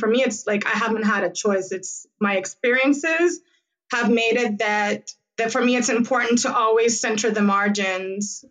For me, it's like I haven't had a choice. It's my experiences have made it that that for me it's important to always center the margins.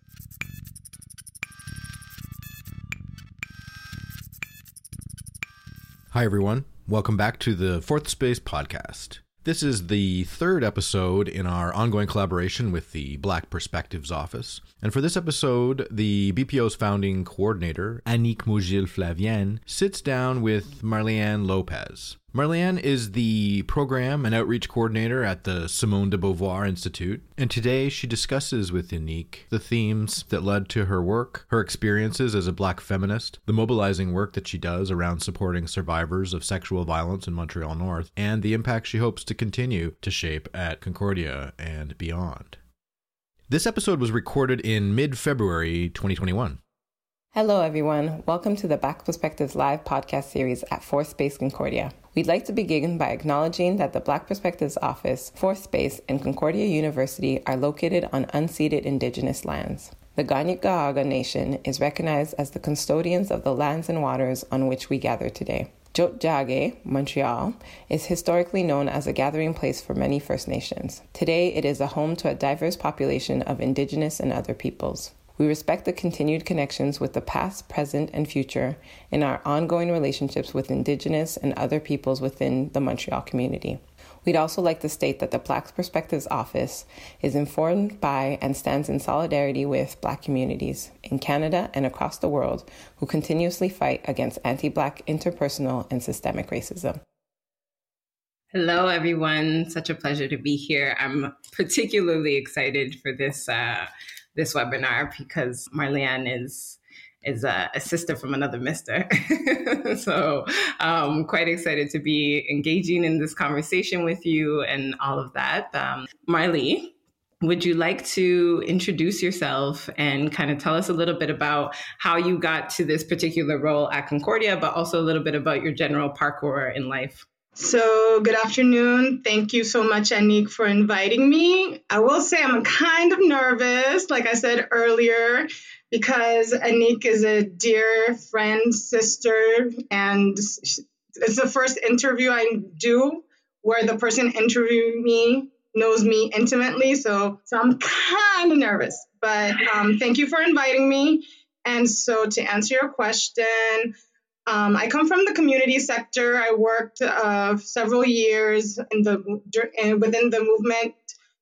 Hi everyone. Welcome back to the Fourth Space podcast. This is the third episode in our ongoing collaboration with the Black Perspectives Office. And for this episode, the BPO's founding coordinator, Annick Maugile Flavien, sits down with Marlihan Lopez. Marlihan is the program and outreach coordinator at the Simone de Beauvoir Institute, and today she discusses with Annick the themes that led to her work, her experiences as a black feminist, the mobilizing work that she does around supporting survivors of sexual violence in Montreal North, and the impact she hopes to continue to shape at Concordia and beyond. This episode was recorded in mid February 2021. Hello, everyone. Welcome to the Black Perspectives Live podcast series at Fourth Space Concordia. We'd like to begin by acknowledging that the Black Perspectives Office, Fourth Space, and Concordia University are located on unceded Indigenous lands. The Kanien'kehá:ka Nation is recognized as the custodians of the lands and waters on which we gather today. Tiohtià:ke, Montreal, is historically known as a gathering place for many First Nations. Today, it is a home to a diverse population of Indigenous and other peoples. We respect the continued connections with the past, present, and future in our ongoing relationships with Indigenous and other peoples within the Montreal community. We'd also like to state that the Black Perspectives Office is informed by and stands in solidarity with Black communities in Canada and across the world who continuously fight against anti Black interpersonal and systemic racism. Hello, everyone. Such a pleasure to be here. I'm particularly excited for this. Uh, this webinar because Marlihan is is a, a, sister from another mister. so I'm um, quite excited to be engaging in this conversation with you and all of that. Um, would you like to introduce yourself and kind of tell us a little bit about how you got to this particular role at Concordia, but also a little bit about your general parcours in life? So, good afternoon. Thank you so much, Annick, for inviting me. I will say I'm kind of nervous, like I said earlier, because Annick is a dear friend, sister, and it's the first interview I do where the person interviewing me knows me intimately. So, so I'm kind of nervous, but um, thank you for inviting me. And so, to answer your question, um, I come from the community sector. I worked uh, several years in the within the movement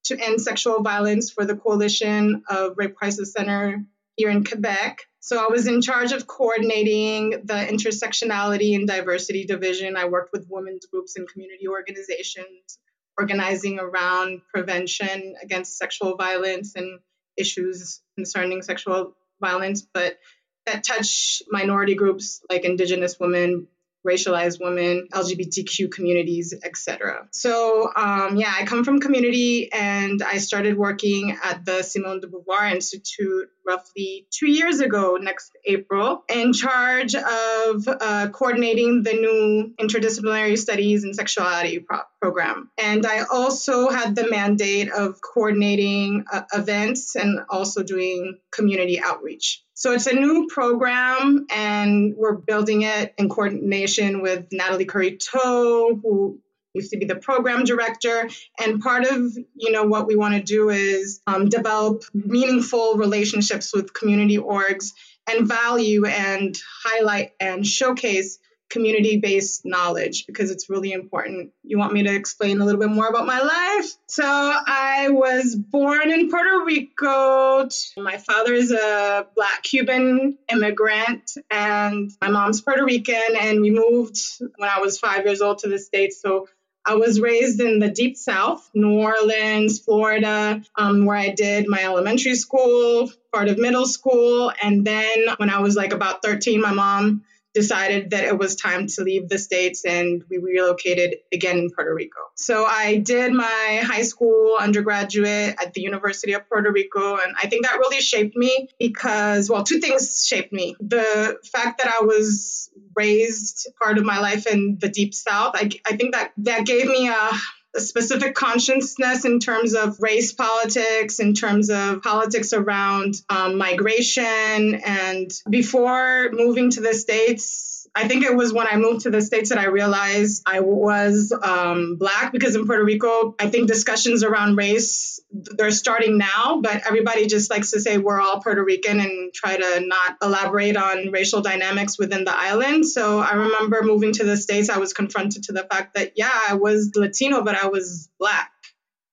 to end sexual violence for the Coalition of Rape Crisis Center here in Quebec. So I was in charge of coordinating the intersectionality and diversity division. I worked with women's groups and community organizations, organizing around prevention against sexual violence and issues concerning sexual violence, but that touch minority groups like Indigenous women, racialized women, LGBTQ communities, etc. So um, yeah, I come from community and I started working at the Simone de Beauvoir Institute roughly two years ago, next April, in charge of uh, coordinating the new interdisciplinary studies and sexuality pro- program. And I also had the mandate of coordinating uh, events and also doing community outreach. So it's a new program, and we're building it in coordination with Natalie Kouri-Towe, who used to be the program director. And part of you know what we want to do is um, develop meaningful relationships with community orgs and value and highlight and showcase community based knowledge because it's really important. You want me to explain a little bit more about my life? So, I was born in Puerto Rico. My father is a Black Cuban immigrant, and my mom's Puerto Rican. And we moved when I was five years old to the States. So, I was raised in the deep south, New Orleans, Florida, um, where I did my elementary school, part of middle school. And then when I was like about 13, my mom decided that it was time to leave the States and we relocated again in Puerto Rico. So I did my high school undergraduate at the University of Puerto Rico. And I think that really shaped me because, well, two things shaped me. The fact that I was raised part of my life in the deep south, I, I think that that gave me a a specific consciousness in terms of race politics, in terms of politics around um, migration. And before moving to the States, I think it was when I moved to the States that I realized I was um, Black because in Puerto Rico, I think discussions around race, they're starting now, but everybody just likes to say we're all Puerto Rican and try to not elaborate on racial dynamics within the island. So I remember moving to the States, I was confronted to the fact that, yeah, I was Latino, but I was Black.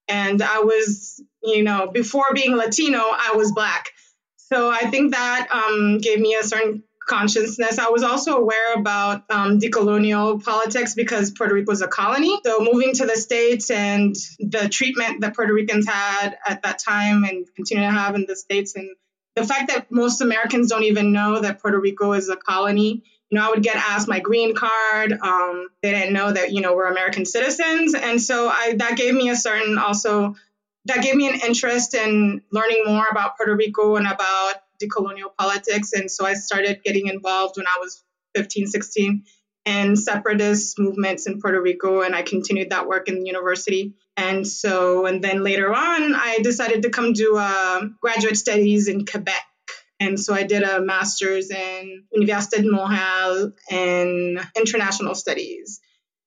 And I was, you know, before being Latino, I was Black. So I think that um, gave me a certain consciousness. I was also aware about um, decolonial politics because Puerto Rico was a colony. So moving to the States and the treatment that Puerto Ricans had at that time and continue to have in the States and the fact that most Americans don't even know that Puerto Rico is a colony. You know, I would get asked my green card. Um, they didn't know that, you know, we're American citizens. And so I, that gave me a certain also, that gave me an interest in learning more about Puerto Rico and about decolonial politics. And so I started getting involved when I was 15, 16 in separatist movements in Puerto Rico. And I continued that work in the university. And so, and then later on, I decided to come do uh, graduate studies in Quebec. And so I did a master's in Université de Montréal in international studies.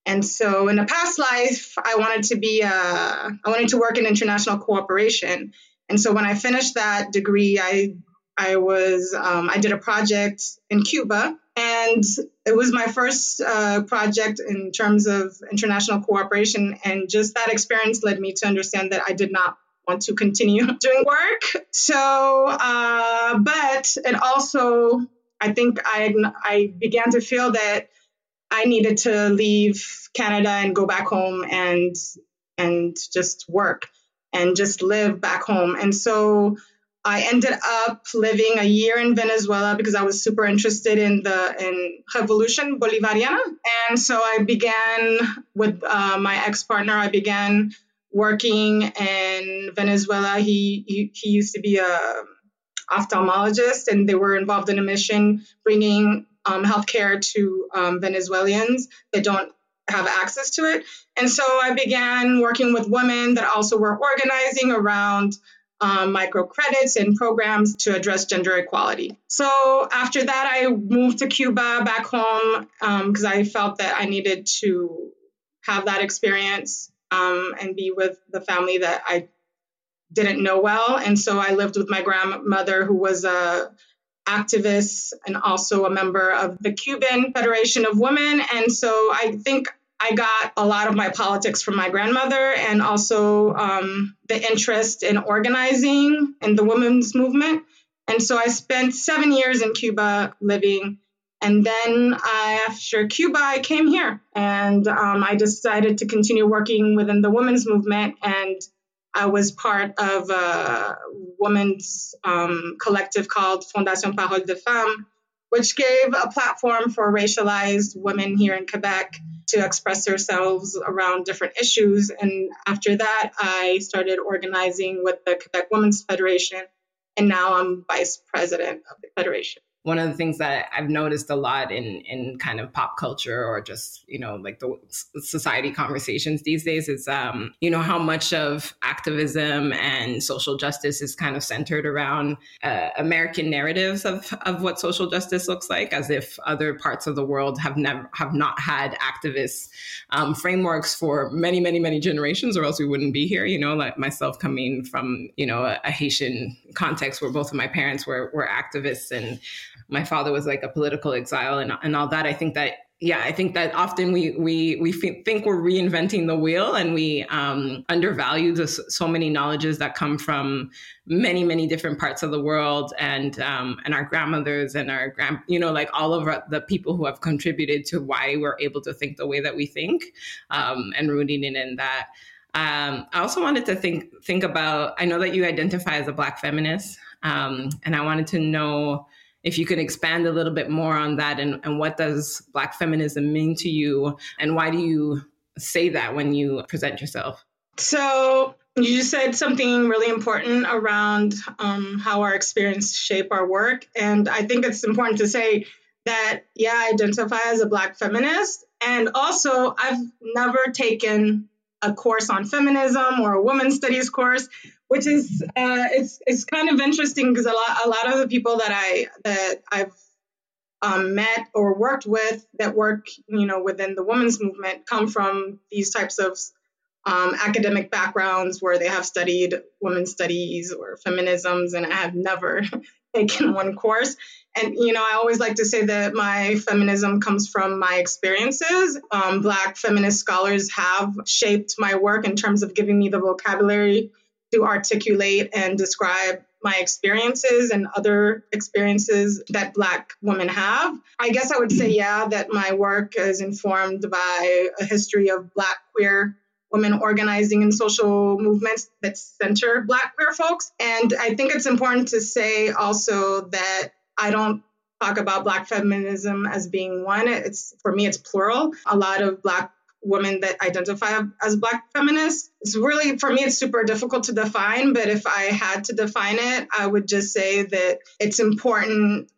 And so in a past life, I wanted to be, uh, I wanted to work in international cooperation. And so when I finished that degree, I I was um, I did a project in Cuba, and it was my first uh, project in terms of international cooperation. And just that experience led me to understand that I did not want to continue doing work. So, uh, but it also I think I I began to feel that I needed to leave Canada and go back home and and just work and just live back home. And so I ended up living a year in Venezuela because I was super interested in the in Revolution Bolivariana, and so I began with uh, my ex partner. I began working in Venezuela. He, he he used to be a ophthalmologist, and they were involved in a mission bringing um, healthcare to um, Venezuelans that don't have access to it. And so I began working with women that also were organizing around um, microcredits and programs to address gender equality. So after that, I moved to Cuba back home because um, I felt that I needed to have that experience um, and be with the family that I didn't know well. And so I lived with my grandmother, who was a activist and also a member of the Cuban Federation of Women. And so I think I got a lot of my politics from my grandmother and also um, the interest in organizing in the women's movement. And so I spent seven years in Cuba living. And then I, after Cuba, I came here and um, I decided to continue working within the women's movement. And I was part of a women's um, collective called Fondation Parole de Femmes, which gave a platform for racialized women here in Quebec to express themselves around different issues. And after that, I started organizing with the Quebec Women's Federation, and now I'm vice president of the federation one of the things that I've noticed a lot in in kind of pop culture or just you know like the society conversations these days is um, you know how much of activism and social justice is kind of centered around uh, American narratives of of what social justice looks like, as if other parts of the world have never have not had activist um, frameworks for many many many generations, or else we wouldn't be here. You know, like myself coming from you know a, a Haitian context where both of my parents were were activists and my father was like a political exile and, and all that. I think that yeah, I think that often we we we think we're reinventing the wheel, and we um, undervalue the, so many knowledges that come from many many different parts of the world, and um, and our grandmothers and our grand you know like all of our, the people who have contributed to why we're able to think the way that we think, um, and rooting it in that. Um, I also wanted to think think about. I know that you identify as a Black feminist, um, and I wanted to know if you could expand a little bit more on that and, and what does Black feminism mean to you and why do you say that when you present yourself? So you said something really important around um, how our experience shape our work. And I think it's important to say that, yeah, I identify as a Black feminist. And also, I've never taken a course on feminism or a women's studies course which is uh, it's it's kind of interesting because a lot a lot of the people that I that I've um, met or worked with that work, you know, within the women's movement come from these types of um, academic backgrounds where they have studied women's studies or feminisms, and I have never taken one course. And, you know, I always like to say that my feminism comes from my experiences. Um, Black feminist scholars have shaped my work in terms of giving me the vocabulary to articulate and describe my experiences and other experiences that Black women have. I guess I would say, yeah, that my work is informed by a history of Black queer women organizing in social movements that center Black queer folks. And I think it's important to say also that I don't talk about Black feminism as being one. It's for me, it's plural. A lot of Black women that identify as Black feminists. It's really, for me, it's super difficult to define, but if I had to define it, I would just say that it's important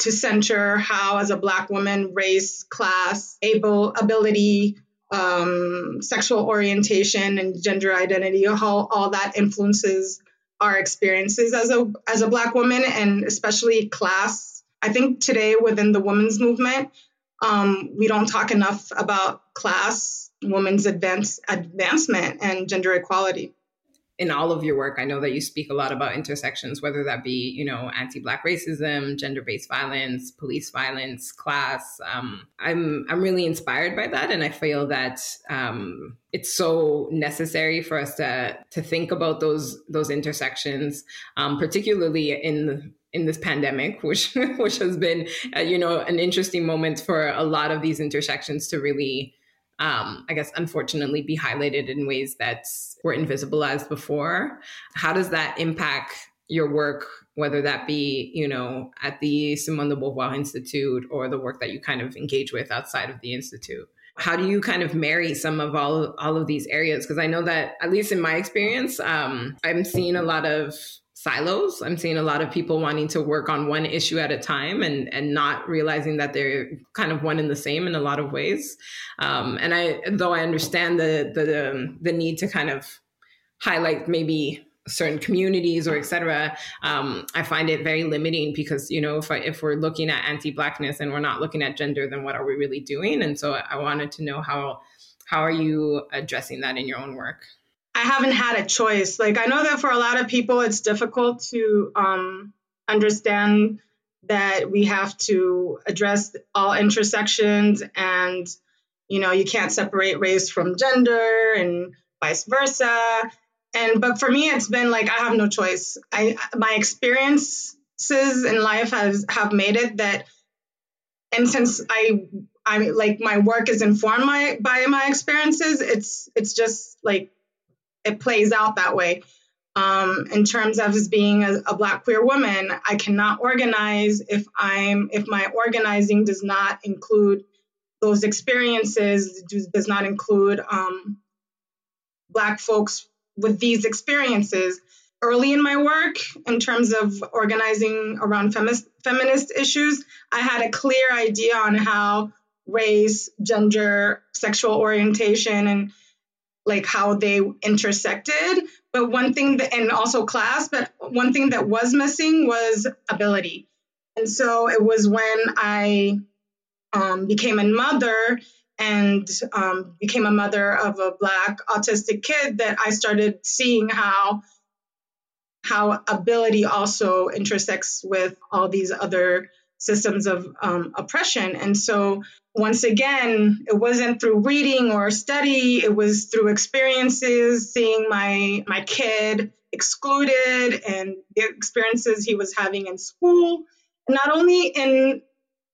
to center how, as a Black woman, race, class, able, ability, um, sexual orientation, and gender identity, how all that influences our experiences as a as a Black woman, and especially class. I think today within the women's movement, um, we don't talk enough about class, women's advance, advancement, and gender equality. In all of your work, I know that you speak a lot about intersections, whether that be, you know, anti-black racism, gender-based violence, police violence, class. Um, I'm I'm really inspired by that, and I feel that um, it's so necessary for us to to think about those those intersections, um, particularly in in this pandemic, which which has been uh, you know an interesting moment for a lot of these intersections to really, um, I guess, unfortunately, be highlighted in ways that were invisibilized before. How does that impact your work, whether that be you know at the Simone de Beauvoir Institute or the work that you kind of engage with outside of the institute? how do you kind of marry some of all all of these areas because i know that at least in my experience um, i'm seeing a lot of silos. I'm seeing a lot of people wanting to work on one issue at a time and and not realizing that they're kind of one and the same in a lot of ways. Um, and I, though I understand the the the need to kind of highlight maybe certain communities or etc um, i find it very limiting because you know if, I, if we're looking at anti-blackness and we're not looking at gender then what are we really doing and so i wanted to know how how are you addressing that in your own work I haven't had a choice. Like I know that for a lot of people, it's difficult to um, understand that we have to address all intersections, and you know you can't separate race from gender, and vice versa. And but for me, it's been like I have no choice. I my experiences in life has have made it that, and since I I like my work is informed my by my experiences, it's it's just like it plays out that way. Um, in terms of as being a, a, black queer woman, I cannot organize if I'm if my organizing does not include those experiences, does not include um, black folks with these experiences. Early in my work, in terms of organizing around feminist, feminist issues, I had a clear idea on how race, gender, sexual orientation, and like how they intersected. But one thing that, and also class, but one thing that was missing was ability. And so it was when I um, became a mother and um, became a mother of a black autistic kid that I started seeing how how ability also intersects with all these other systems of um, oppression. And so once again, it wasn't through reading or study, it was through experiences, seeing my my kid excluded and the experiences he was having in school, not only in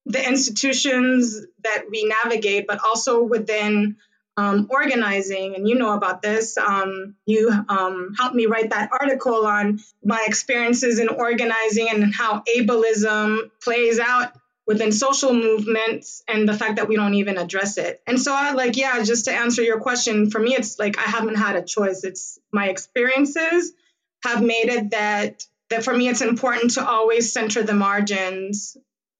the institutions that we navigate, but also within um, organizing. And you know about this. Um, you um, helped me write that article on my experiences in organizing and how ableism plays out within social movements and the fact that we don't even address it. And so I like, yeah, just to answer your question, for me, it's like I haven't had a choice. It's my experiences have made it that that for me it's important to always center the margins.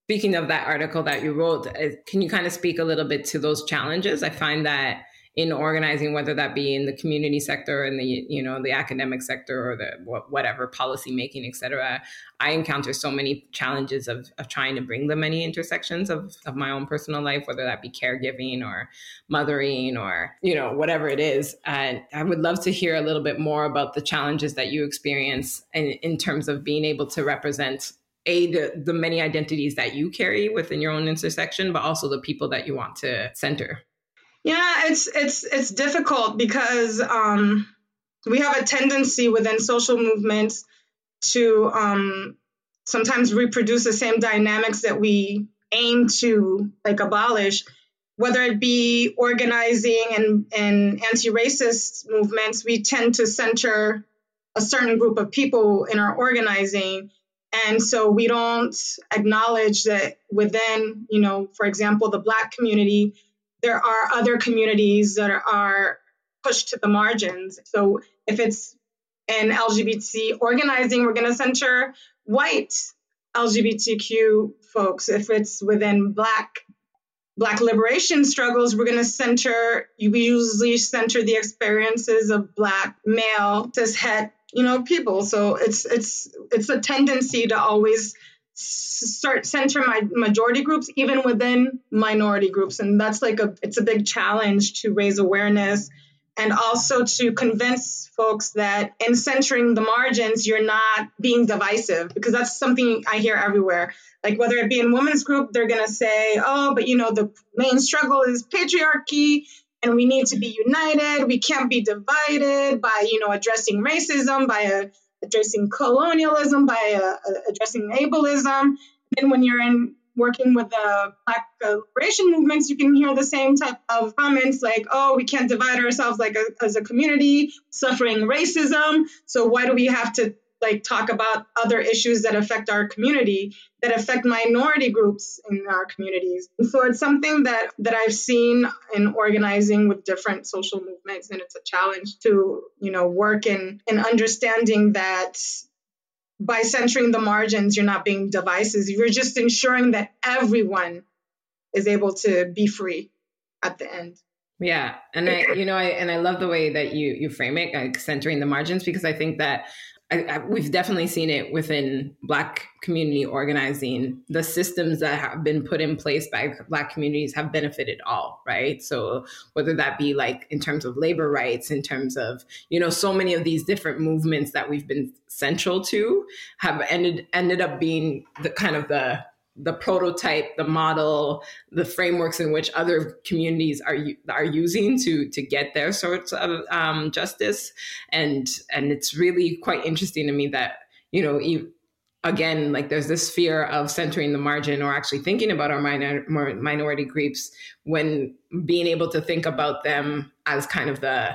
Speaking of that article that you wrote, uh, can you kind of speak a little bit to those challenges? I find that in organizing, whether that be in the community sector and the you know the academic sector or the whatever policy making, et cetera, I encounter so many challenges of, of trying to bring the many intersections of, of my own personal life, whether that be caregiving or mothering or you know whatever it is. And I would love to hear a little bit more about the challenges that you experience in, in terms of being able to represent a the, the many identities that you carry within your own intersection, but also the people that you want to center. Yeah, it's it's it's difficult because um, we have a tendency within social movements to um, sometimes reproduce the same dynamics that we aim to like abolish, whether it be organizing and, and anti-racist movements, we tend to center a certain group of people in our organizing. And so we don't acknowledge that within, you know, for example, the Black community, there are other communities that are pushed to the margins. So if it's in LGBT organizing, we're going to center white LGBTQ folks. If it's within Black Black liberation struggles, we're going to center. We usually center the experiences of Black male cis het, you know, people. So it's it's it's a tendency to always start center my majority groups even within minority groups. And that's like a it's a big challenge to raise awareness and also to convince folks that in centering the margins you're not being divisive because that's something i hear everywhere. Like whether it be in women's group they're going to say oh but you know the main struggle is patriarchy and we need to be united. We can't be divided by you know addressing racism by a addressing colonialism, by uh, uh, addressing ableism. Then when you're in working with the Black liberation movements, you can hear the same type of comments like, "Oh, we can't divide ourselves like a, as a community, suffering racism. So why do we have to like talk about other issues that affect our community that affect minority groups in our communities. And so it's something that that i've seen in organizing with different social movements and it's a challenge to you know work in in understanding that by centering the margins you're not being divisive. You're just ensuring that everyone is able to be free at the end. Yeah. And i you know i and i love the way that you you frame it like centering the margins because i think that I, I, we've definitely seen it within Black community organizing. The systems that have been put in place by Black communities have benefited all, right? So whether that be like in terms of labor rights, in terms of you know so many of these different movements that we've been central to have ended ended up being the kind of the the prototype, the model, the frameworks in which other communities are are using to to get their sorts of um, justice, and and it's really quite interesting to me that you know. again, like there's this fear of centering the margin or actually thinking about our minor, minority groups when being able to think about them as kind of the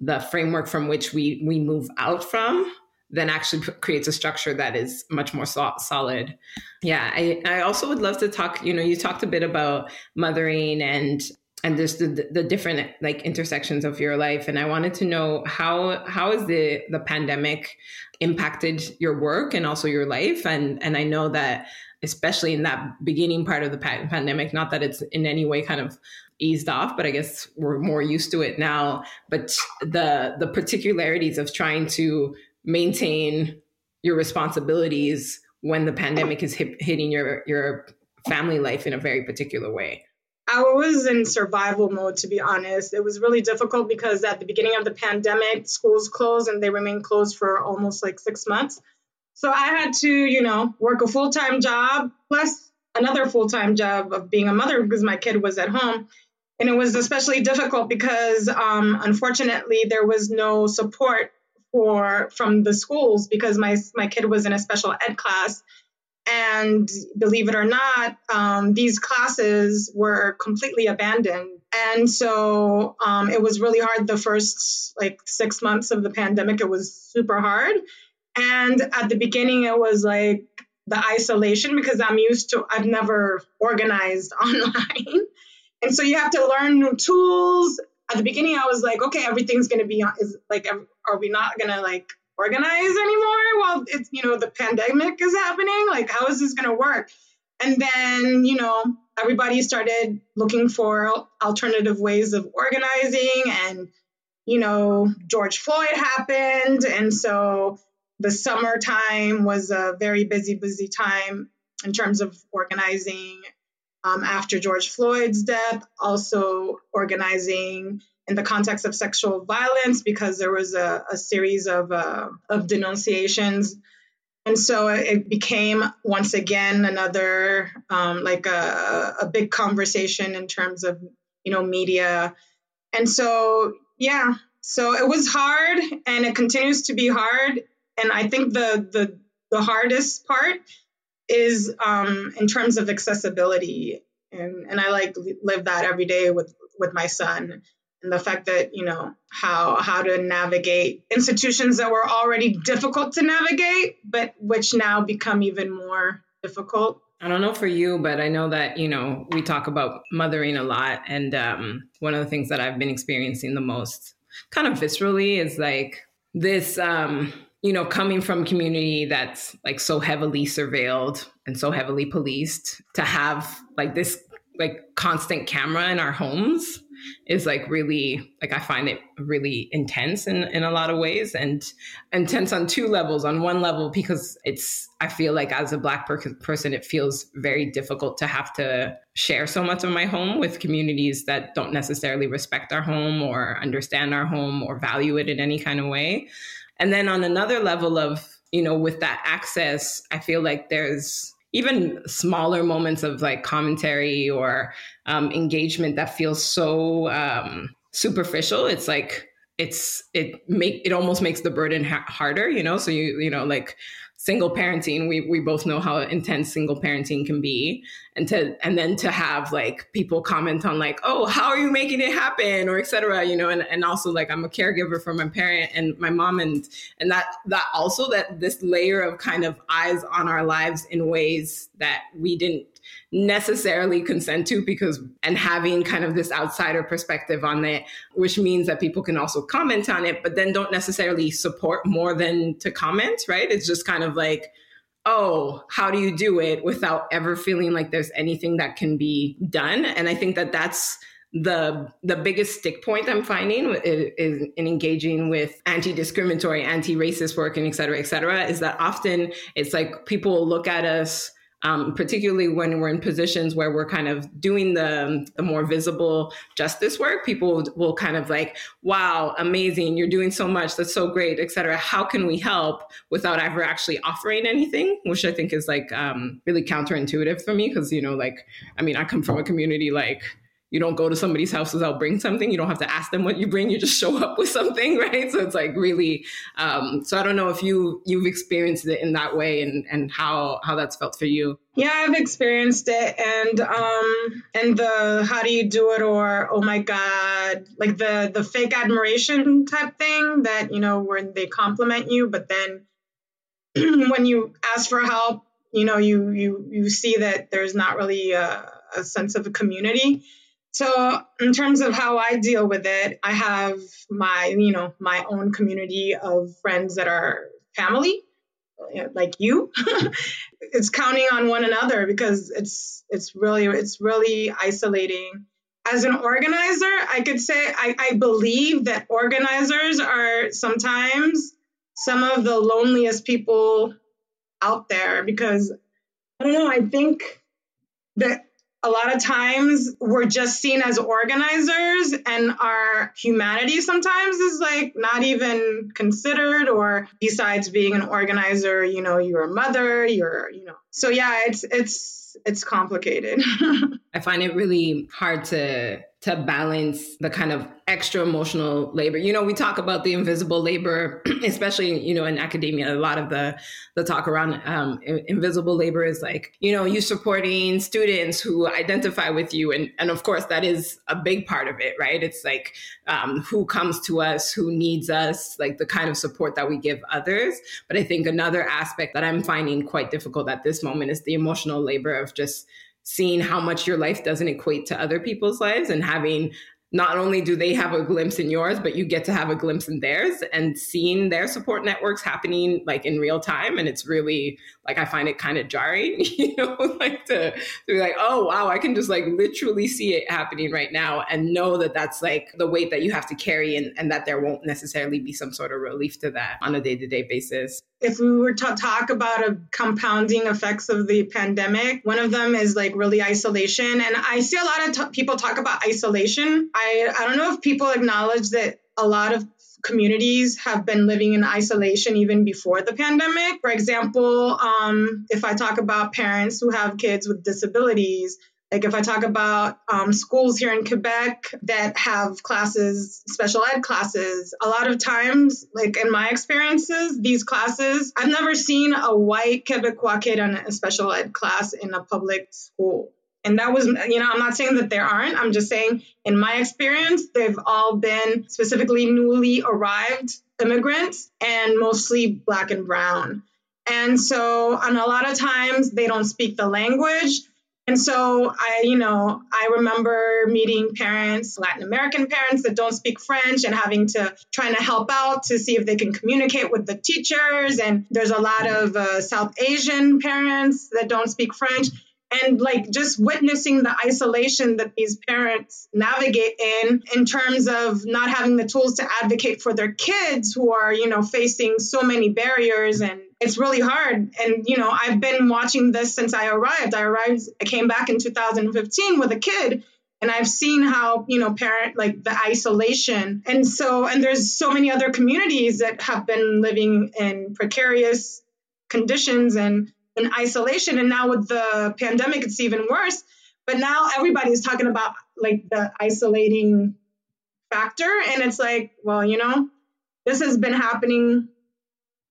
the framework from which we we move out from then actually creates a structure that is much more so- solid. Yeah, I, I also would love to talk. You know, you talked a bit about mothering and and just the, the different like intersections of your life and i wanted to know how how has the the pandemic impacted your work and also your life and and i know that especially in that beginning part of the pandemic not that it's in any way kind of eased off but i guess we're more used to it now but the the particularities of trying to maintain your responsibilities when the pandemic is hit, hitting your your family life in a very particular way? I was in survival mode, to be honest. It was really difficult because at the beginning of the pandemic, schools closed and they remained closed for almost like six months. So I had to, you know, work a full time job plus another full time job of being a mother because my kid was at home. And it was especially difficult because, um, unfortunately, there was no support for from the schools because my my kid was in a special ed class. And believe it or not um, these classes were completely abandoned. And so um, it was really hard the first like six months of the pandemic. It was super hard. And at the beginning it was like the isolation because i'm used to i've never organized online. And so you have to learn new tools at the beginning I was like, okay, everything's gonna be is like, are we not gonna like organize anymore while it's you know the pandemic is happening? Like, how is this gonna work? And then you know everybody started looking for alternative ways of organizing and you know george floyd happened and so the summertime was a very busy busy time in terms of organizing um, after george floyd's death also organizing in the context of sexual violence because there was a, a series of, uh, of denunciations. And so it became once again another um, like a, a big conversation in terms of you know media. And so yeah so it was hard and it continues to be hard. And i think the the, the hardest part is um, in terms of accessibility and, and i like live that every day with with my son and the fact that you know how how to navigate institutions that were already difficult to navigate but which now become even more difficult I don't know for you, but I know that, you know, we talk about mothering a lot. And um, one of the things that I've been experiencing the most kind of viscerally is like this, um, you know, coming from community that's like so heavily surveilled and so heavily policed to have like this like constant camera in our homes is like really like I find it really intense in in a lot of ways and intense on two levels. On one level because it's I feel like as a black per- person it feels very difficult to have to share so much of my home with communities that don't necessarily respect our home or understand our home or value it in any kind of way. And then on another level of, you know, with that access, I feel like there's even smaller moments of like commentary or um, engagement that feels so um, superficial. It's like it's it make it almost makes the burden ha- harder, you know. So you you know like single parenting we we both know how intense single parenting can be. And to and then to have like people comment on like oh how are you making it happen? or etc you know and, and also like i'm a caregiver for my parent and my mom and and that that also that this layer of kind of eyes on our lives in ways that we didn't necessarily consent to because and having kind of this outsider perspective on it which means that people can also comment on it but then don't necessarily support more than to comment right? It's just kind of like oh how do you do it without ever feeling like there's anything that can be done? And i think that that's the the biggest stick point I'm finding is, is, in engaging with anti-discriminatory, anti-racist work, and et cetera, et cetera, is that often it's like people look at us um, particularly when we're in positions where we're kind of doing the, the more visible justice work, people will kind of like, wow, amazing, you're doing so much, that's so great, et cetera. How can we help without ever actually offering anything? Which I think is like um, really counterintuitive for me because, you know, like, I mean, I come from a community like, you don't go to somebody's house without bring something. You don't have to ask them what you bring. You just show up with something, right? So it's like really. Um, so I don't know if you you've experienced it in that way and and how how that's felt for you. Yeah, I've experienced it, and um, and the how do you do it, or oh my god, like the the fake admiration type thing that you know where they compliment you, but then when you ask for help, you know you you you see that there's not really a, a sense of a community so, in terms of how I deal with it, I have my, you know, my own community of friends that are family, like you. it's counting on one another because it's it's really it's really isolating. As an organizer, I could say I, I believe that organizers are sometimes some of the loneliest people out there because I don't know, I think that a lot of times we're just seen as organizers and our humanity sometimes is like not even considered or besides being an organizer you know you're a mother you're you know. So yeah it's it's it's complicated. I find it really hard to to balance the kind of extra emotional labor. You know, we talk about the invisible labor, especially you know in academia. A lot of the the talk around um, invisible labor is like you know you supporting students who identify with you, and and of course that is a big part of it, right? It's like um, who comes to us, who needs us, like the kind of support that we give others. But I think another aspect that I'm finding quite difficult at this moment is the emotional labor of just seeing how much your life doesn't equate to other people's lives and having not only do they have a glimpse in yours, but you get to have a glimpse in theirs and seeing their support networks happening like in real time. And it's really like I find it kind of jarring, you know, like to, to be like, oh wow, I can just like literally see it happening right now and know that that's like the weight that you have to carry and, and that there won't necessarily be some sort of relief to that on a day to day basis. If we were to talk about a compounding effects of the pandemic, one of them is like really isolation. And I see a lot of t- people talk about isolation. I, I don't know if people acknowledge that a lot of communities have been living in isolation even before the pandemic. For example, um, if I talk about parents who have kids with disabilities, like if I talk about um, schools here in Quebec that have classes, special ed classes, a lot of times, like in my experiences, these classes, I've never seen a white Quebecois kid in a special ed class in a public school. And that was, you know, I'm not saying that there aren't. I'm just saying, in my experience, they've all been specifically newly arrived immigrants and mostly black and brown. And so, and a lot of times they don't speak the language. And so I, you know, I remember meeting parents, Latin American parents that don't speak French and having to trying to help out to see if they can communicate with the teachers. And there's a lot of uh, South Asian parents that don't speak French and like just witnessing the isolation that these parents navigate in in terms of not having the tools to advocate for their kids who are you know facing so many barriers and it's really hard and you know i've been watching this since i arrived i arrived i came back in 2015 with a kid and i've seen how you know parent like the isolation and so and there's so many other communities that have been living in precarious conditions and in isolation. And now with the pandemic, it's even worse. But now everybody's talking about like the isolating factor. And it's like, well, you know, this has been happening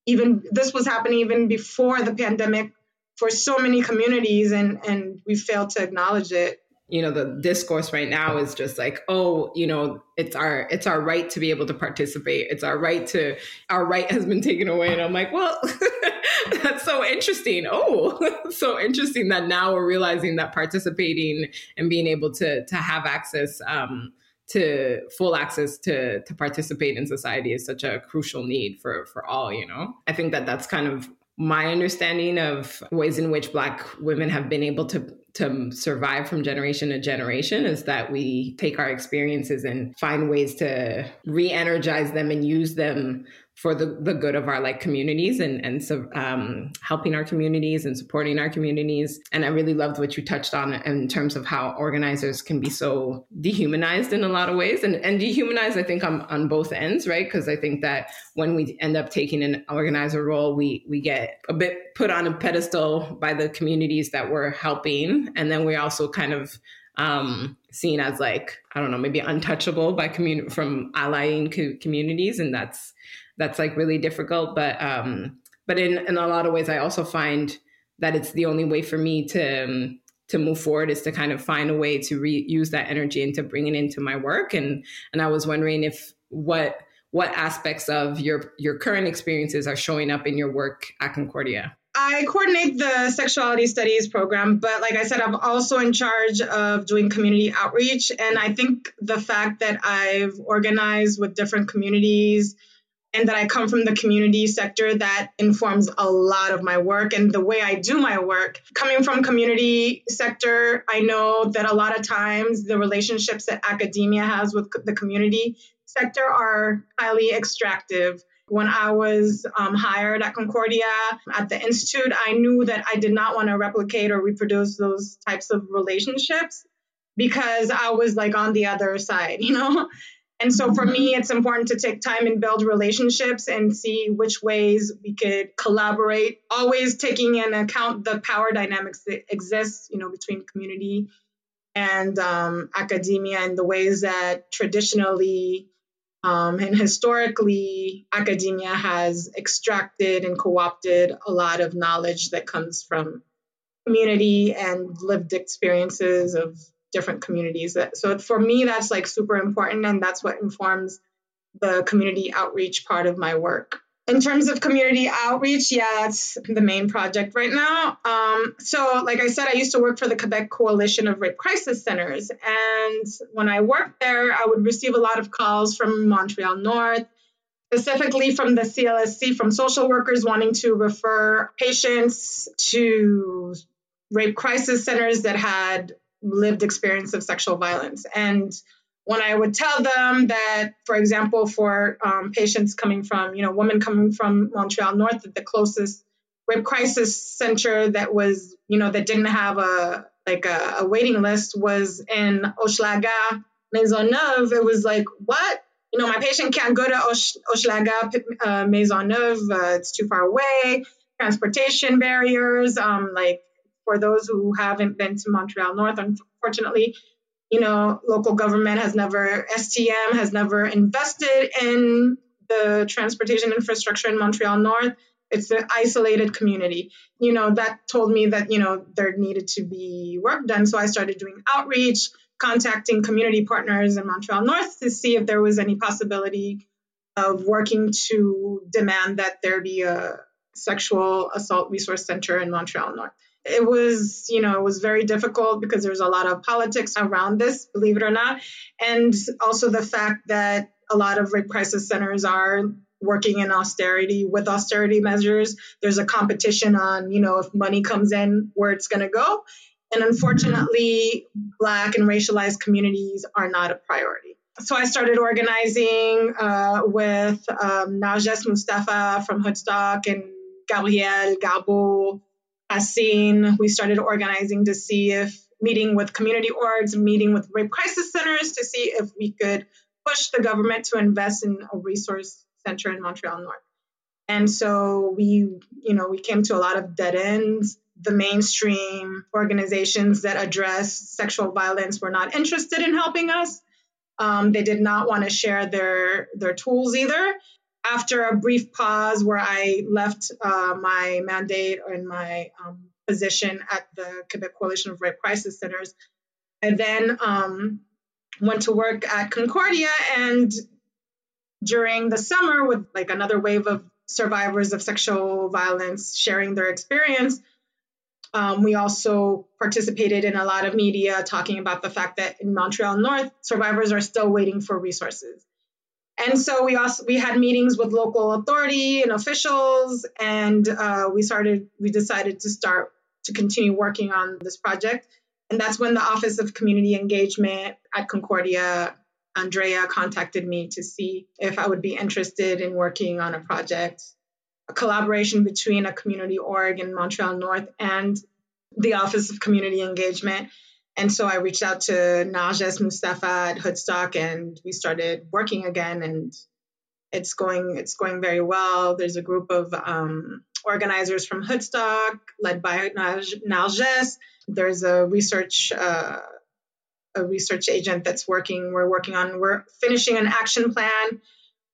even this was happening even before the pandemic for so many communities and and we failed to acknowledge it. You know the discourse right now is just like oh you know it's our it's our right to be able to participate. It's our right to our right has been taken away. And i'm like well that's so interesting. Oh so interesting that now we're realizing that participating and being able to to have access um to full access to to participate in society is such a crucial need for for all you know? I think that that's kind of my understanding of ways in which black women have been able to to survive from generation to generation is that we take our experiences and find ways to re-energize them and use them for the, the good of our like communities and and so um, helping our communities and supporting our communities. And i really loved what you touched on in terms of how organizers can be so dehumanized in a lot of ways. And and dehumanized i think on, on both ends right? Because i think that when we end up taking an organizer role we we get a bit put on a pedestal by the communities that we're helping. And then we also kind of um, seen as like I don't know, maybe untouchable by community from allying co- communities, and that's that's like really difficult. But um, but in in a lot of ways, I also find that it's the only way for me to um, to move forward is to kind of find a way to reuse that energy and to bring it into my work. And and I was wondering if what what aspects of your your current experiences are showing up in your work at Concordia. I coordinate the sexuality studies program, but like I said, I'm also in charge of doing community outreach. And I think the fact that I've organized with different communities and that I come from the community sector that informs a lot of my work and the way I do my work. Coming from community sector, I know that a lot of times the relationships that academia has with the community sector are highly extractive. When I was um, hired at Concordia at the Institute, I knew that I did not want to replicate or reproduce those types of relationships because I was like on the other side, you know? And so for me, it's important to take time and build relationships and see which ways we could collaborate, always taking in account the power dynamics that exist, you know, between community and um, academia and the ways that traditionally um, and historically, academia has extracted and co opted a lot of knowledge that comes from community and lived experiences of different communities. So for me, that's like super important, and that's what informs the community outreach part of my work. in terms of community outreach, yeah, that's the main project right now. Um, so, like I said, I used to work for the Quebec Coalition of Rape Crisis Centers. And when I worked there, I would receive a lot of calls from Montreal North, specifically from the CLSC, from social workers wanting to refer patients to rape crisis centers that had lived experience of sexual violence. And when I would tell them that, for example, for um, patients coming from, you know, women coming from Montreal North, that the closest rape crisis center that was, you know, that didn't have a like a, a waiting list was in Hochelaga, Maisonneuve. It was like, what? You know, my patient can't go to Hochelaga, uh, Maisonneuve. Uh, it's too far away. Transportation barriers. Um, like for those who haven't been to Montreal North, unfortunately, you know, local government has never, STM has never invested in the transportation infrastructure in Montreal North. It's an isolated community. You know, that told me that, you know, there needed to be work done. So I started doing outreach, contacting community partners in Montreal North to see if there was any possibility of working to demand that there be a sexual assault resource center in Montreal North it was, you know, it was very difficult because there's a lot of politics around this, believe it or not. And also the fact that a lot of rape crisis centers are working in austerity with austerity measures. There's a competition on, you know, if money comes in, where it's going to go. And unfortunately, Black and racialized communities are not a priority. So I started organizing uh, with um, Mustapha from Hoodstock and Gabrielle Garbeau scene. We started organizing to see if meeting with community orgs, meeting with rape crisis centers to see if we could push the government to invest in a resource center in Montreal North. And so we, you know, we came to a lot of dead ends. The mainstream organizations that address sexual violence were not interested in helping us. Um, they did not want to share their their tools either after a brief pause where I left uh, my mandate and my um, position at the Quebec Coalition of Rape Crisis Centers, I then um, went to work at Concordia. And during the summer, with like another wave of survivors of sexual violence sharing their experience, um, we also participated in a lot of media talking about the fact that in Montreal North, survivors are still waiting for resources. And so we also we had meetings with local authority and officials, and uh, we started we decided to start to continue working on this project. And that's when the Office of Community Engagement at Concordia, Andrea contacted me to see if I would be interested in working on a project, a collaboration between a community org in Montreal North and the Office of Community Engagement and so I reached out to Nargess Mustapha at Hoodstock and we started working again and it's going it's going very well. There's a group of um, organizers from Hoodstock led by Nargess. There's a research uh, a research agent that's working. We're working on we're finishing an action plan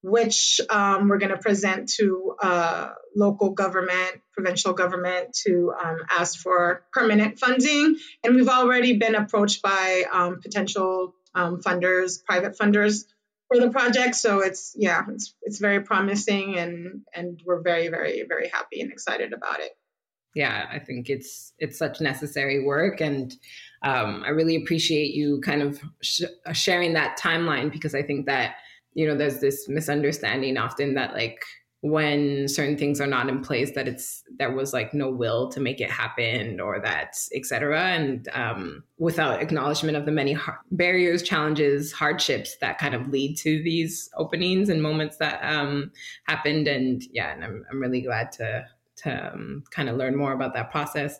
which um, we're going to present to uh, local government, provincial government to um, ask for permanent funding. And we've already been approached by um, potential um, funders, private funders for the project. So it's yeah, it's it's very promising, and and we're very very very happy and excited about it. Yeah, I think it's it's such necessary work and. Um, I really appreciate you kind of sh- sharing that timeline because I think that you know there's this misunderstanding often that like when certain things are not in place that it's there was like no will to make it happen or that etc and um, without acknowledgement of the many har- barriers challenges hardships that kind of lead to these openings and moments that um, happened. And yeah and I'm, I'm really glad to to um, kind of learn more about that process.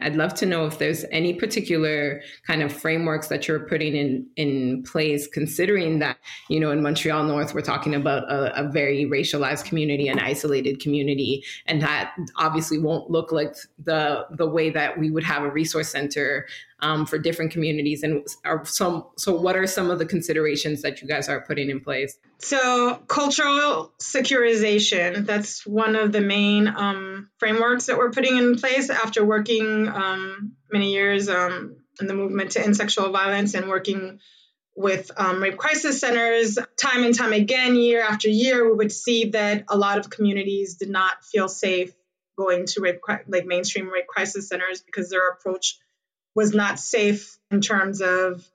I'd love to know if there's any particular kind of frameworks that you're putting in in place, considering that you know in Montreal North we're talking about a, a very racialized community, an isolated community, and that obviously won't look like the the way that we would have a resource center um, for different communities and are some so what are some of the considerations that you guys are putting in place so cultural securization that's one of the main um, frameworks that we're putting in place after working um, many years um, in the movement to end sexual violence and working with um, rape crisis centers. Time and time again, year after year, we would see that a lot of communities did not feel safe going to rape, like mainstream rape crisis centers because their approach was not safe in terms of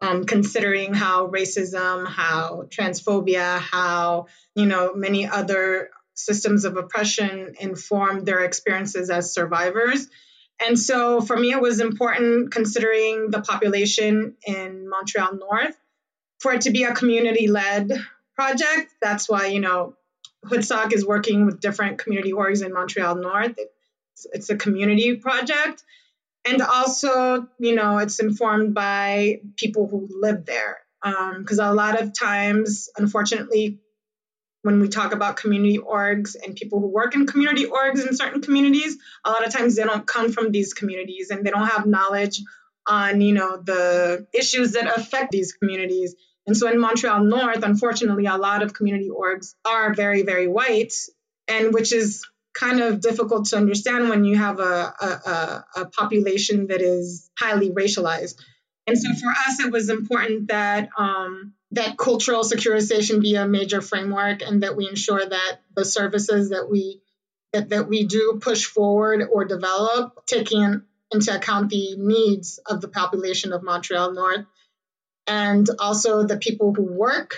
um, considering how racism, how transphobia, how you know many other systems of oppression informed their experiences as survivors. And so for me, it was important considering the population in Montreal North for it to be a community led project. That's why, you know, Hoodstock is working with different community orgs in Montreal North. It's, it's a community project. And also, you know, it's informed by people who live there. Because um, a lot of times, unfortunately, when we talk about community orgs and people who work in community orgs in certain communities, a lot of times they don't come from these communities and they don't have knowledge on, you know, the issues that affect these communities. And so in Montreal North, unfortunately, a lot of community orgs are very, very white, and which is kind of difficult to understand when you have a, a, a population that is highly racialized. And so for us, it was important that um, that cultural securitization be a major framework, and that we ensure that the services that we that, that we do push forward or develop, taking into account the needs of the population of Montreal North, and also the people who work.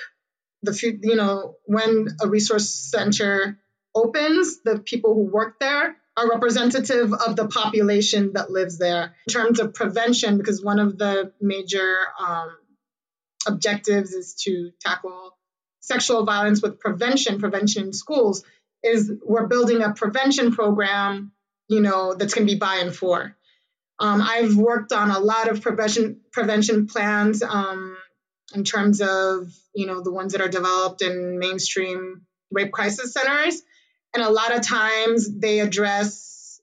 The you know when a resource center opens, the people who work there are representative of the population that lives there. In terms of prevention, because one of the major um, objectives is to tackle sexual violence with prevention, prevention in schools, is we're building a prevention program, you know, that's going to be by and for. Um, I've worked on a lot of prevention prevention plans um, in terms of, you know, the ones that are developed in mainstream rape crisis centers. And a lot of times they address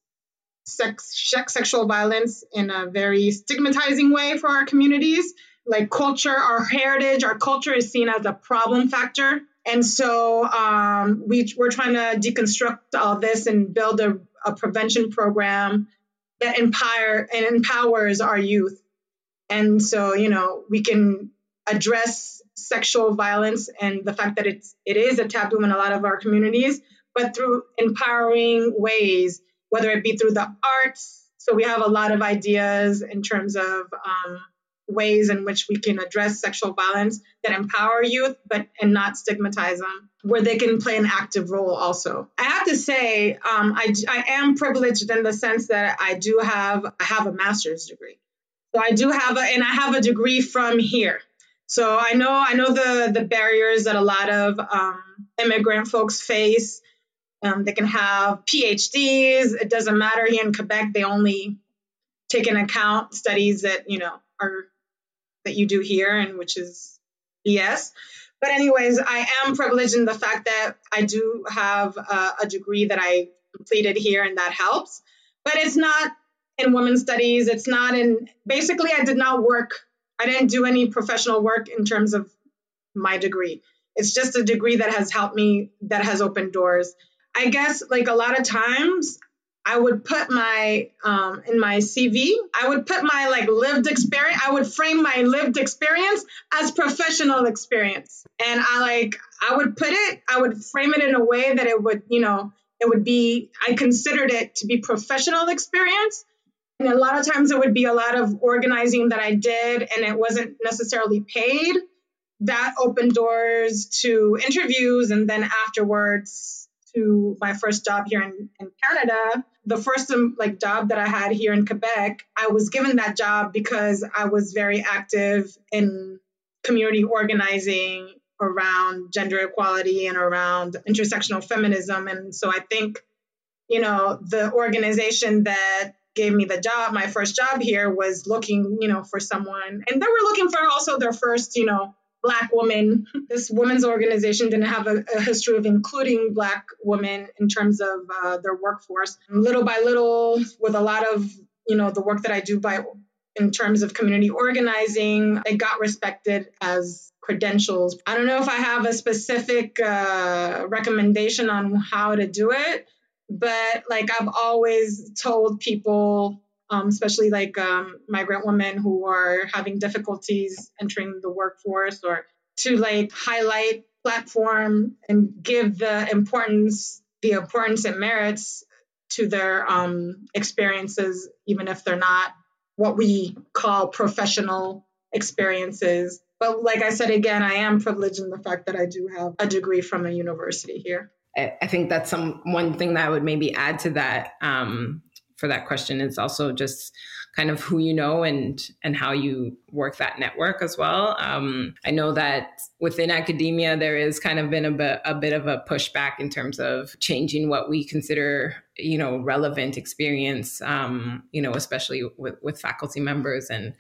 sex, sexual violence in a very stigmatizing way for our communities. Like culture, our heritage, our culture is seen as a problem factor. And so um, we, we're trying to deconstruct all this and build a, a prevention program that empower and empowers our youth. And so, you know, we can address sexual violence and the fact that it's it is a taboo in a lot of our communities, but through empowering ways, whether it be through the arts. So we have a lot of ideas in terms of um, ways in which we can address sexual violence that empower youth, but and not stigmatize them, where they can play an active role also. I have to say, um, I, I am privileged in the sense that I do have I have a master's degree. So I do have a, and I have a degree from here. So I know I know the the barriers that a lot of um, immigrant folks face um, they can have PhDs. It doesn't matter here in Quebec. They only take into account studies that you know are that you do here, and which is BS. But anyways, I am privileged in the fact that I do have a, a degree that I completed here, and that helps. But it's not in women's studies. It's not in. Basically, I did not work. I didn't do any professional work in terms of my degree. It's just a degree that has helped me, that has opened doors. I guess like a lot of times I would put my um, in my CV, I would put my like lived experience, I would frame my lived experience as professional experience. And I like I would put it, I would frame it in a way that it would, you know, it would be I considered it to be professional experience. And a lot of times it would be a lot of organizing that I did and it wasn't necessarily paid. That opened doors to interviews and then afterwards to my first job here in, in Canada, the first um, like job that I had here in Quebec, I was given that job because I was very active in community organizing around gender equality and around intersectional feminism. And so I think, you know, the organization that gave me the job, my first job here was looking, you know, for someone and they were looking for also their first, you know, Black woman. This women's organization didn't have a, a history of including Black women in terms of uh, their workforce. Little by little, with a lot of you know the work that I do by in terms of community organizing, it got respected as credentials. I don't know if I have a specific uh, recommendation on how to do it, but like I've always told people um, especially like um, migrant women who are having difficulties entering the workforce or to like highlight platform and give the importance the importance it merits to their um, experiences even if they're not what we call professional experiences. But like i said again i am privileged in the fact that i do have a degree from a university here. I think that's some one thing that I would maybe add to that um, for that question is also just kind of who you know and and how you work that network as well. Um, I know that within academia there is kind of been a bit a bit of a pushback in terms of changing what we consider you know relevant experience. Um, you know, especially with with faculty members and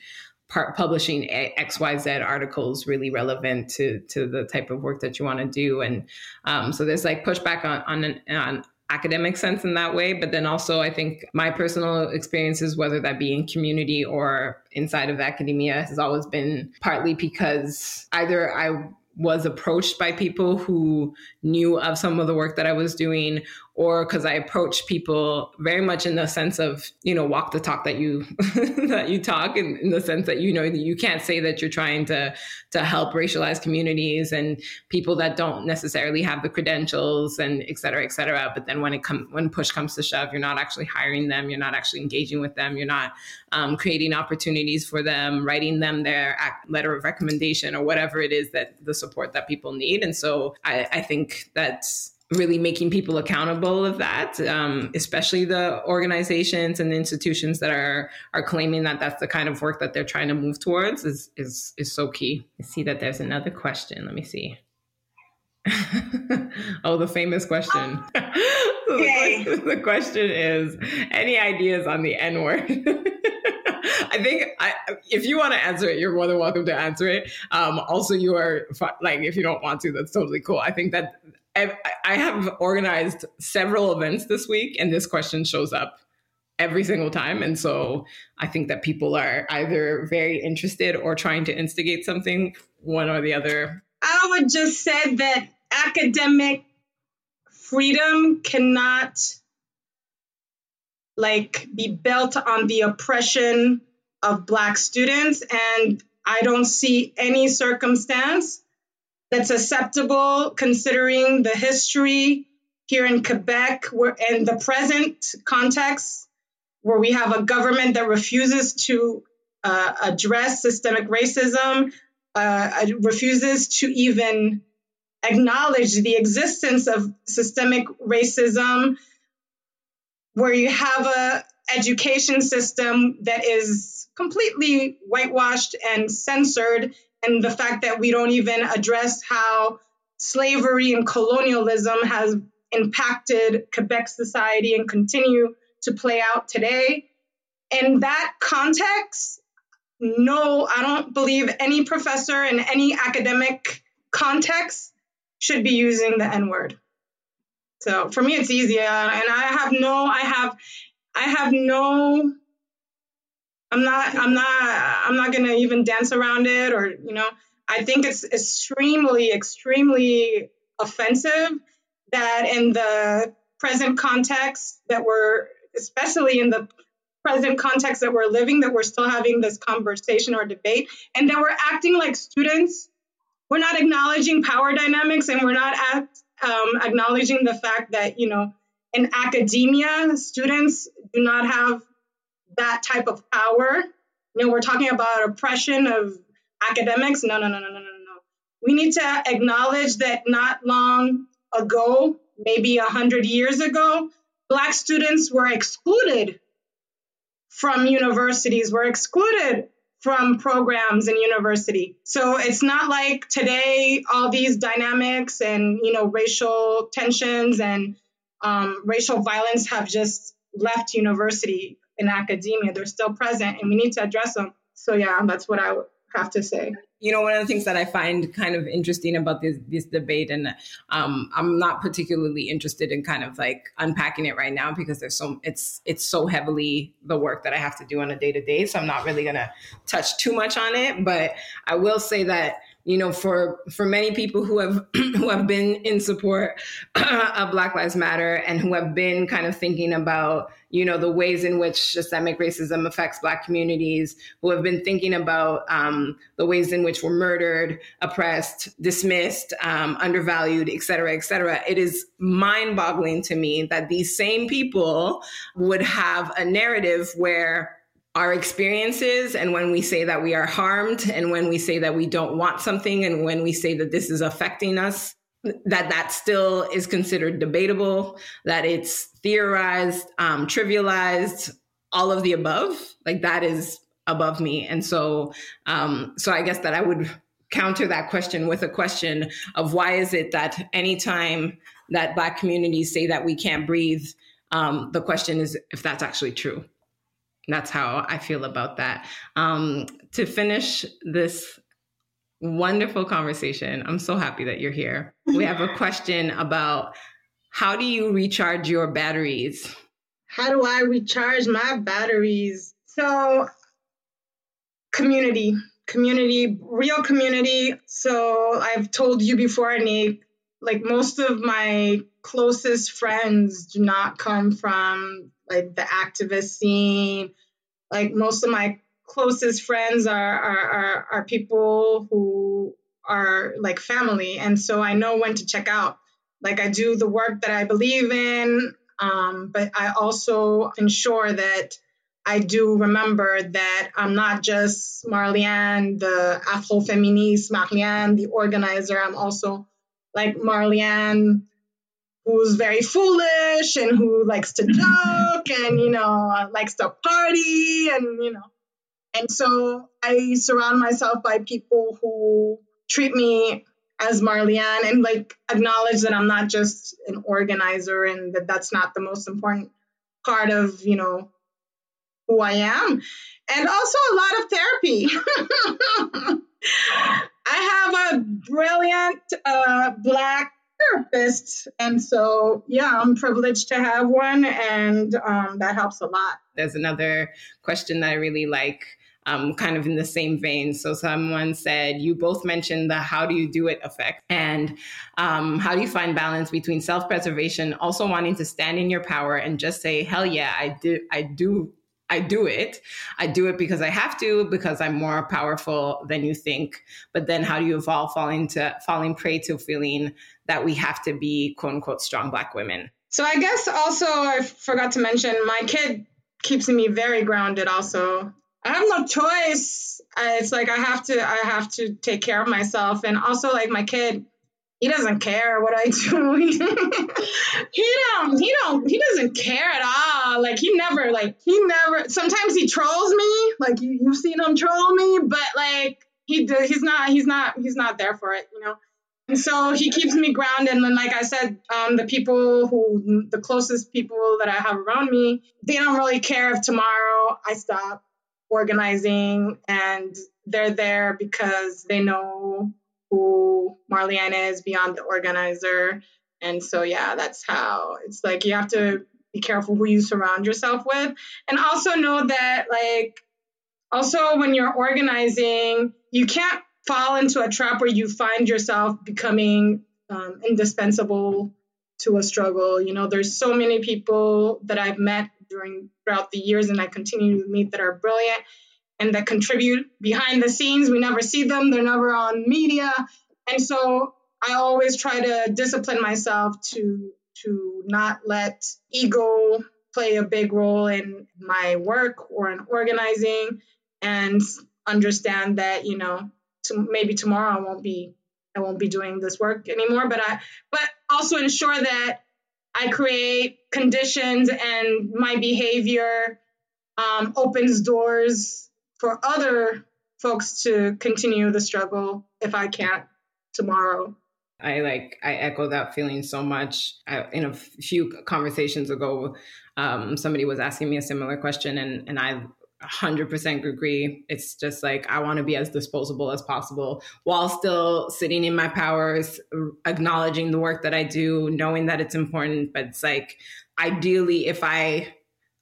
publishing xyz articles really relevant to to the type of work that you want to do and um, so there's like pushback on on, on academic sense in that way. But then also, I think my personal experiences, whether that be in community or inside of academia, has always been partly because either I was approached by people who knew of some of the work that I was doing, or because I approach people very much in the sense of, you know, walk the talk that you that you talk in, in the sense that you know you can't say that you're trying to to help racialized communities and people that don't necessarily have the credentials and et cetera, et cetera. But then when it comes when push comes to shove, you're not actually hiring them, you're not actually engaging with them, you're not um, creating opportunities for them, writing them their letter of recommendation or whatever it is that the support that people need. And so I, I think that's really making people accountable of that, um, especially the organizations and institutions that are are claiming that that's the kind of work that they're trying to move towards is is is so key. I see that there's another question. Let me see. oh, the famous question. Okay. the question is any ideas on the N word? I think I, if you want to answer it, you're more than welcome to answer it. Um, also, you are like, if you don't want to, that's totally cool. I think that I, I have organized several events this week, and this question shows up every single time. And so I think that people are either very interested or trying to instigate something, one or the other. I would just say that academic freedom cannot like be built on the oppression of black students and I don't see any circumstance that's acceptable considering the history here in Quebec where, and the present context where we have a government that refuses to uh, address systemic racism, uh, refuses to even acknowledge the existence of systemic racism, where you have a education system that is completely whitewashed and censored and the fact that we don't even address how slavery and colonialism has impacted Quebec society and continue to play out today. In that context, no, I don't believe any professor in any academic context should be using the N word. So for me, it's easier, and I have no, I have, I have no I'm not I'm not I'm not gonna even dance around it or you know. I think it's extremely extremely offensive that in the present context that we're especially in the present context that we're living that we're still having this conversation or debate and that we're acting like students. We're not acknowledging power dynamics and we're not act, um, acknowledging the fact that you know in academia students do not have that type of power. You know, we're talking about oppression of academics. No, no, no, no, no, no, no. We need to acknowledge that not long ago, maybe a hundred years ago, Black students were excluded from universities, were excluded from programs in university. So it's not like today all these dynamics and you know racial tensions and um, racial violence have just left university in academia. They're still present and we need to address them. So, yeah, that's what I have to say. You know, one of the things that I find kind of interesting about this this debate, and um, I'm not particularly interested in kind of like unpacking it right now because there's so it's it's so heavily the work that I have to do on a day to day. So I'm not really gonna touch too much on it. But I will say that you know, for for many people who have who have been in support of Black Lives Matter and who have been kind of thinking about, you know, the ways in which systemic racism affects Black communities, who have been thinking about um, the ways in which we're murdered, oppressed, dismissed, um, undervalued, et cetera, et cetera. It is mind-boggling to me that these same people would have a narrative where our experiences and when we say that we are harmed and when we say that we don't want something and when we say that this is affecting us that that still is considered debatable that it's theorized um, trivialized all of the above. Like that is above me. And so um, so i guess that i would counter that question with a question of why is it that anytime that black communities say that we can't breathe um, the question is if that's actually true that's how I feel about that. Um, to finish this wonderful conversation, I'm so happy that you're here. We have a question about how do you recharge your batteries? How do I recharge my batteries? So, community, community, real community. So, I've told you before, Nick, like most of my closest friends do not come from like the activist scene. Like most of my closest friends are are, are, are people who are like family. And so I know when to check out. Like I do the work that I believe in, um, but I also ensure that I do remember that I'm not just Marlihan, the Afrofeministe Marlihan, the organizer. I'm also like Marlihan, who's very foolish and who likes to joke and you know likes to party and you know. And so i surround myself by people who treat me as marlihan and like acknowledge that i'm not just an organizer and that that's not the most important part of you know who i am. And also a lot of therapy i have a brilliant uh, black therapist. And so, yeah, I'm privileged to have one, and um, that helps a lot. There's another question that I really like. Um, kind of in the same vein. So, someone said, You both mentioned the how do you do it effect. And um, how do you find balance between self preservation, also wanting to stand in your power and just say, Hell yeah, I do, I do I do it. I do it because I have to, because I'm more powerful than you think. But then how do you evolve falling to falling prey to feeling that we have to be quote unquote strong black women? So I guess also I forgot to mention my kid keeps me very grounded also. I have no choice. It's like I have to I have to take care of myself and also like my kid he doesn't care what I do. he don't he don't he doesn't care at all. Like he never like he never sometimes he trolls me. Like you you've seen him troll me, but like he he's not he's not he's not there for it, you know. And so he keeps me grounded. And like I said, um, the people who, the closest people that I have around me, they don't really care if tomorrow I stop organizing and they're there because they know who Marlihan is beyond the organizer. And so, yeah, that's how it's like you have to be careful who you surround yourself with. And also know that, like, also when you're organizing, you can't fall into a trap where you find yourself becoming um, indispensable to a struggle. You know, there's so many people that I've met during throughout the years and I continue to meet that are brilliant and that contribute behind the scenes. We never see them, they're never on media. And so I always try to discipline myself to to not let ego play a big role in my work or in organizing and understand that, you know, to, maybe tomorrow I won't be I won't be doing this work anymore, but I but also ensure that I create conditions and my behavior um, opens doors for other folks to continue the struggle if I can't tomorrow. I like I echo that feeling so much. I, in a few conversations ago, um, somebody was asking me a similar question, and and I 100% agree. It's just like I want to be as disposable as possible while still sitting in my powers, acknowledging the work that I do, knowing that it's important. But it's like ideally, if I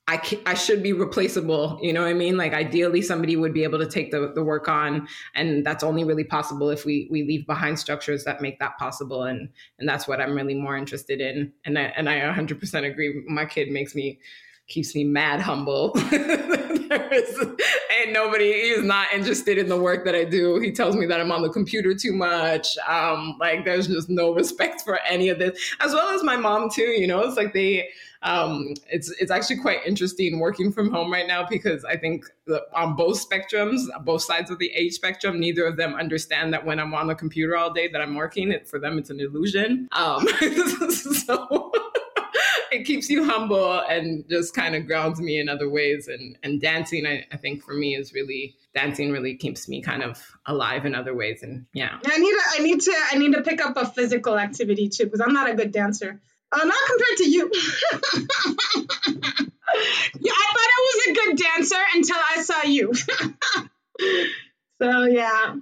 I, I should be replaceable. You know what I mean? Like ideally somebody would be able to take the, the work on and that's only really possible if we, we leave behind structures that make that possible. And, and that's what I'm really more interested in. And I, and I 100% agree. My kid makes me, keeps me mad humble. and nobody is not interested in the work that I do. He tells me that I'm on the computer too much. Um, like there's just no respect for any of this, as well as my mom too. You know, it's like they um, it's it's actually quite interesting working from home right now because I think on both spectrums, both sides of the age spectrum, neither of them understand that when I'm on the computer all day that I'm working. It, for them, it's an illusion. Um, so. it keeps you humble and just kind of grounds me in other ways. And and dancing, I, I, think for me is really dancing really keeps me kind of alive in other ways. And yeah, I need to, I need to I need to pick up a physical activity too because I'm not a good dancer. Uh, not compared to you. yeah, I thought I was a good dancer until I saw you. so yeah.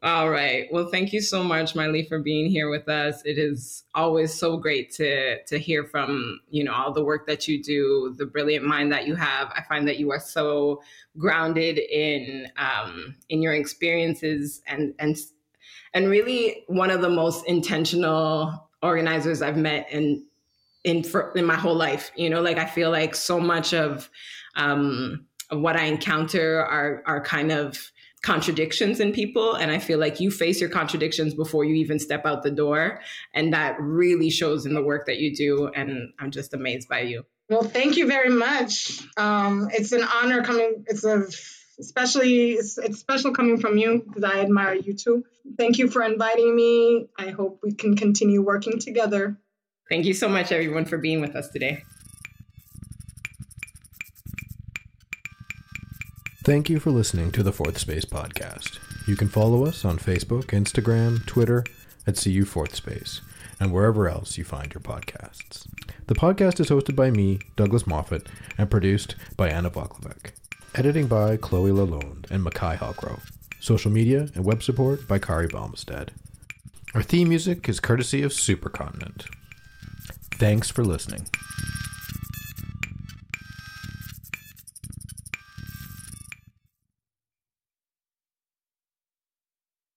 All right. Well, thank you so much, Miley, for being here with us. It is always so great to to hear from you know all the work that you do, the brilliant mind that you have. I find that you are so grounded in um, in your experiences and and and really one of the most intentional organizers I've met in in for, in my whole life. You know, like I feel like so much of um, what I encounter are are kind of contradictions in people and i feel like you face your contradictions before you even step out the door and that really shows in the work that you do and i'm just amazed by you well thank you very much um, it's an honor coming it's a especially it's, it's special coming from you because I admire you too. Thank you for inviting me. I hope we can continue working together. Thank you so much, everyone, for being with us today. Thank you for listening to the Fourth Space podcast. You can follow us on Facebook, Instagram, Twitter at CU Fourth Space, and wherever else you find your podcasts. The podcast is hosted by me, Douglas Moffat, and produced by Anna Voklovec. Editing by Chloe Lalonde and Makai Halgrove. Social media and web support by Kari Balmstead. Our theme music is courtesy of Supercontinent. Thanks for listening.